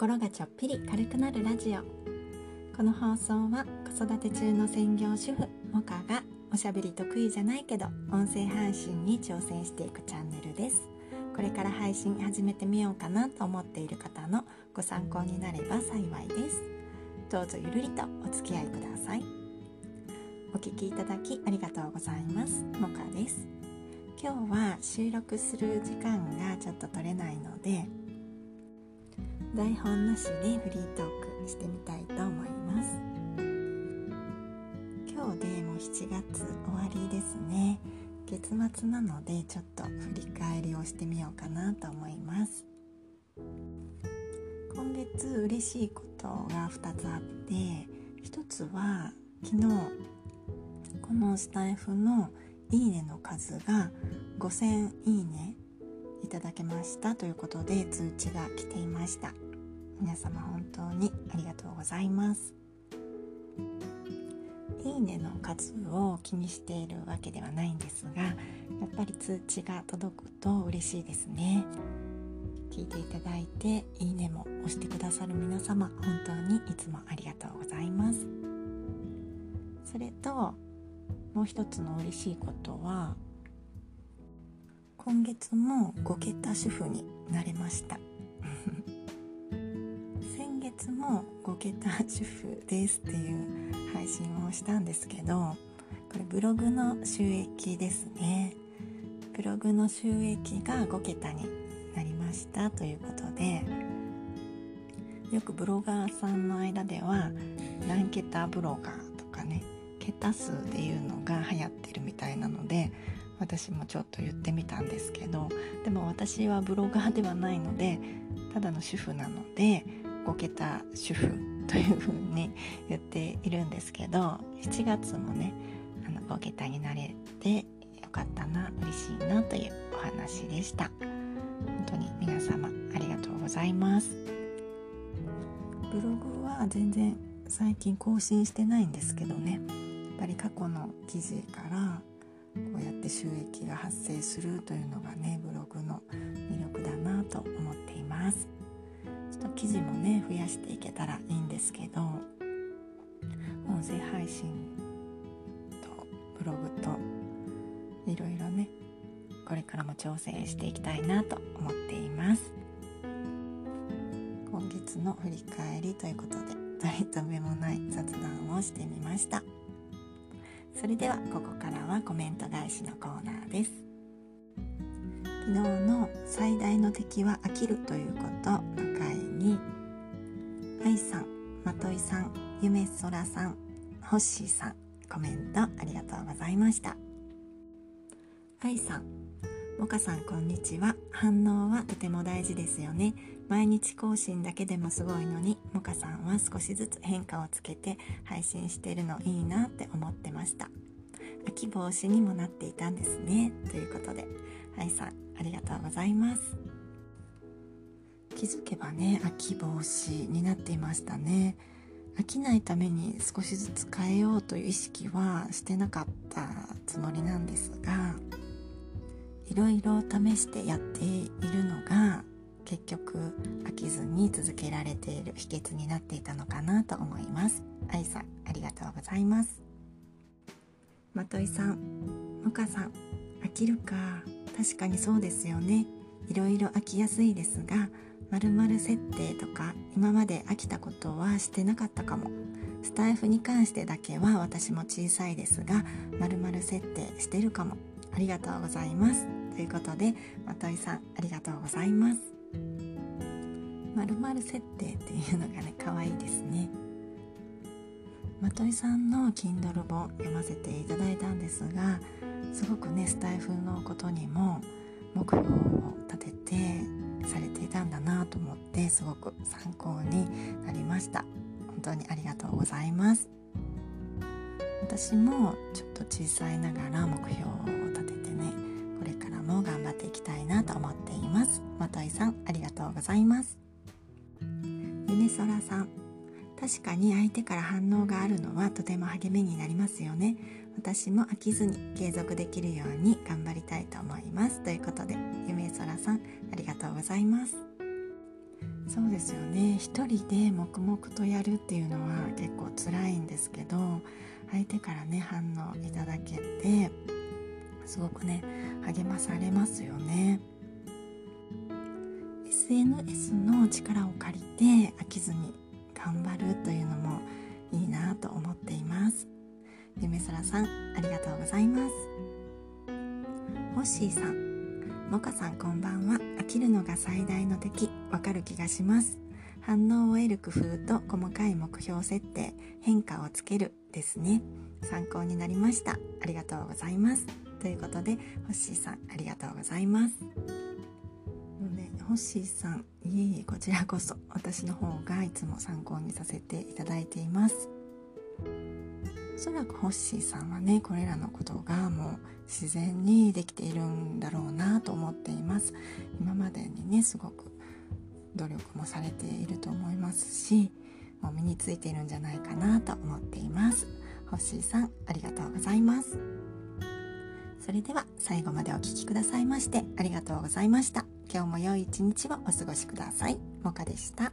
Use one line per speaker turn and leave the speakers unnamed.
心がちょっぴり軽くなるラジオ。この放送は子育て中の専業主婦モカがおしゃべり得意じゃないけど音声配信に挑戦していくチャンネルです。これから配信始めてみようかなと思っている方のご参考になれば幸いです。どうぞゆるりとお付き合いください。お聞きいただきありがとうございます。モカです。今日は収録する時間がちょっと取れないので台本なしでフリートークしてみたいと思います。今日でもう7月終わりですね。月末なのでちょっと振り返りをしてみようかなと思います。今月嬉しいことが2つあって1つは昨日このスタイフのいいねの数が5000いいねただけましたということで通知が来ていました。皆様本当にありがとうございます。いいねの数を気にしているわけではないんですがやっぱり通知が届くと嬉しいですね。聞いていただいていいねも押してくださる皆様本当にいつもありがとうございます。それともう一つの嬉しいことは今月も5桁主婦になれました。先月も5桁主婦ですっていう配信をしたんですけどこれブログの収益ですね。ブログの収益が5桁になりましたということでよくブロガーさんの間では何桁ブロガーとかね桁数っていうのが流行ってるみたいなので私もちょっと言ってみたんですけどでも私はブロガーではないのでただの主婦なので5桁主婦というふうに言っているんですけど7月もねあの5桁になれてよかったな嬉しいなというお話でした。本当に皆様ありがとうございます。ブログは全然最近更新してないんですけどね。やっぱり過去の記事からこうやって収益が発生するというのがねブログの魅力だなと思っています。ちょっと記事もね増やしていけたらいいんですけど音声配信とブログといろいろねこれからも挑戦していきたいなと思っています。今月の振り返りということで取り留めもない雑談をしてみました。それではここからはコメント返しのコーナーです。昨日の最大の敵は飽きるということ。の回に愛さん、まといさん、ゆめそらさん、ほっしーさんコメントありがとうございました。愛さんもかさんこんにちは。反応はとても大事ですよね。毎日更新だけでもすごいのにもかさんは少しずつ変化をつけて配信してるのいいなって思ってました。飽き防止にもなっていたんですね。ということで愛さんありがとうございます。気づけばね飽き防止になっていましたね。飽きないために少しずつ変えようという意識はしてなかったつもりなんですがいろいろ試してやっているのが結局飽きずに続けられている秘訣になっていたのかなと思います。愛さんありがとうございます。まといさんもかさん飽きるか。確かにそうですよね。いろいろ飽きやすいですが〇〇設定とか今まで飽きたことはしてなかったかも。スタイフに関してだけは私も小さいですが〇〇設定してるかも。ありがとうございます。ということでまといさんありがとうございます。〇〇設定っていうのがね可愛いですね。まといさんの Kindle 本読ませていただいたんですがすごくねスタイフのことにも目標を立ててされていたんだなと思ってすごく参考になりました。本当にありがとうございます。私もちょっと小さいながら目標をっていきたいなと思っています。まといさんありがとうございます。ゆねそらさん確かに相手から反応があるのはとても励みになりますよね。私も飽きずに継続できるように頑張りたいと思います。ということでゆめそらさんありがとうございます。そうですよね。一人で黙々とやるっていうのは結構辛いんですけど相手からね反応いただけてすごくね励まされますよね。SNS の力を借りて飽きずに頑張るというのもいいなと思っています。ゆめそらさんありがとうございます。ホッシーさんもかさんこんばんは。飽きるのが最大の敵。わかる気がします。反応を得る工夫と細かい目標設定変化をつけるですね。参考になりました。ありがとうございます。ということでホッシーさんありがとうございます。のでホッシーさんいえいえこちらこそ私の方がいつも参考にさせていただいています。おそらくホッシーさんはねこれらのことがもう自然にできているんだろうなと思っています。今までにねすごく努力もされていると思いますしもう身についているんじゃないかなと思っています。ホッシーさんありがとうございます。それでは最後までお聴きくださいましてありがとうございました。今日も良い一日をお過ごしください。もかでした。